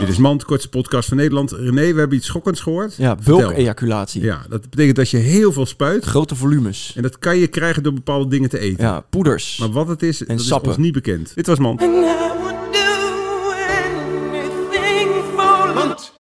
Dit is Mand, kortste podcast van Nederland. René, we hebben iets schokkends gehoord. Ja, bulkejaculatie. Ja, dat betekent dat je heel veel spuit. Grote volumes. En dat kan je krijgen door bepaalde dingen te eten. Ja, poeders. Maar wat het is, dat is sappen. ons niet bekend. Dit was Mand. never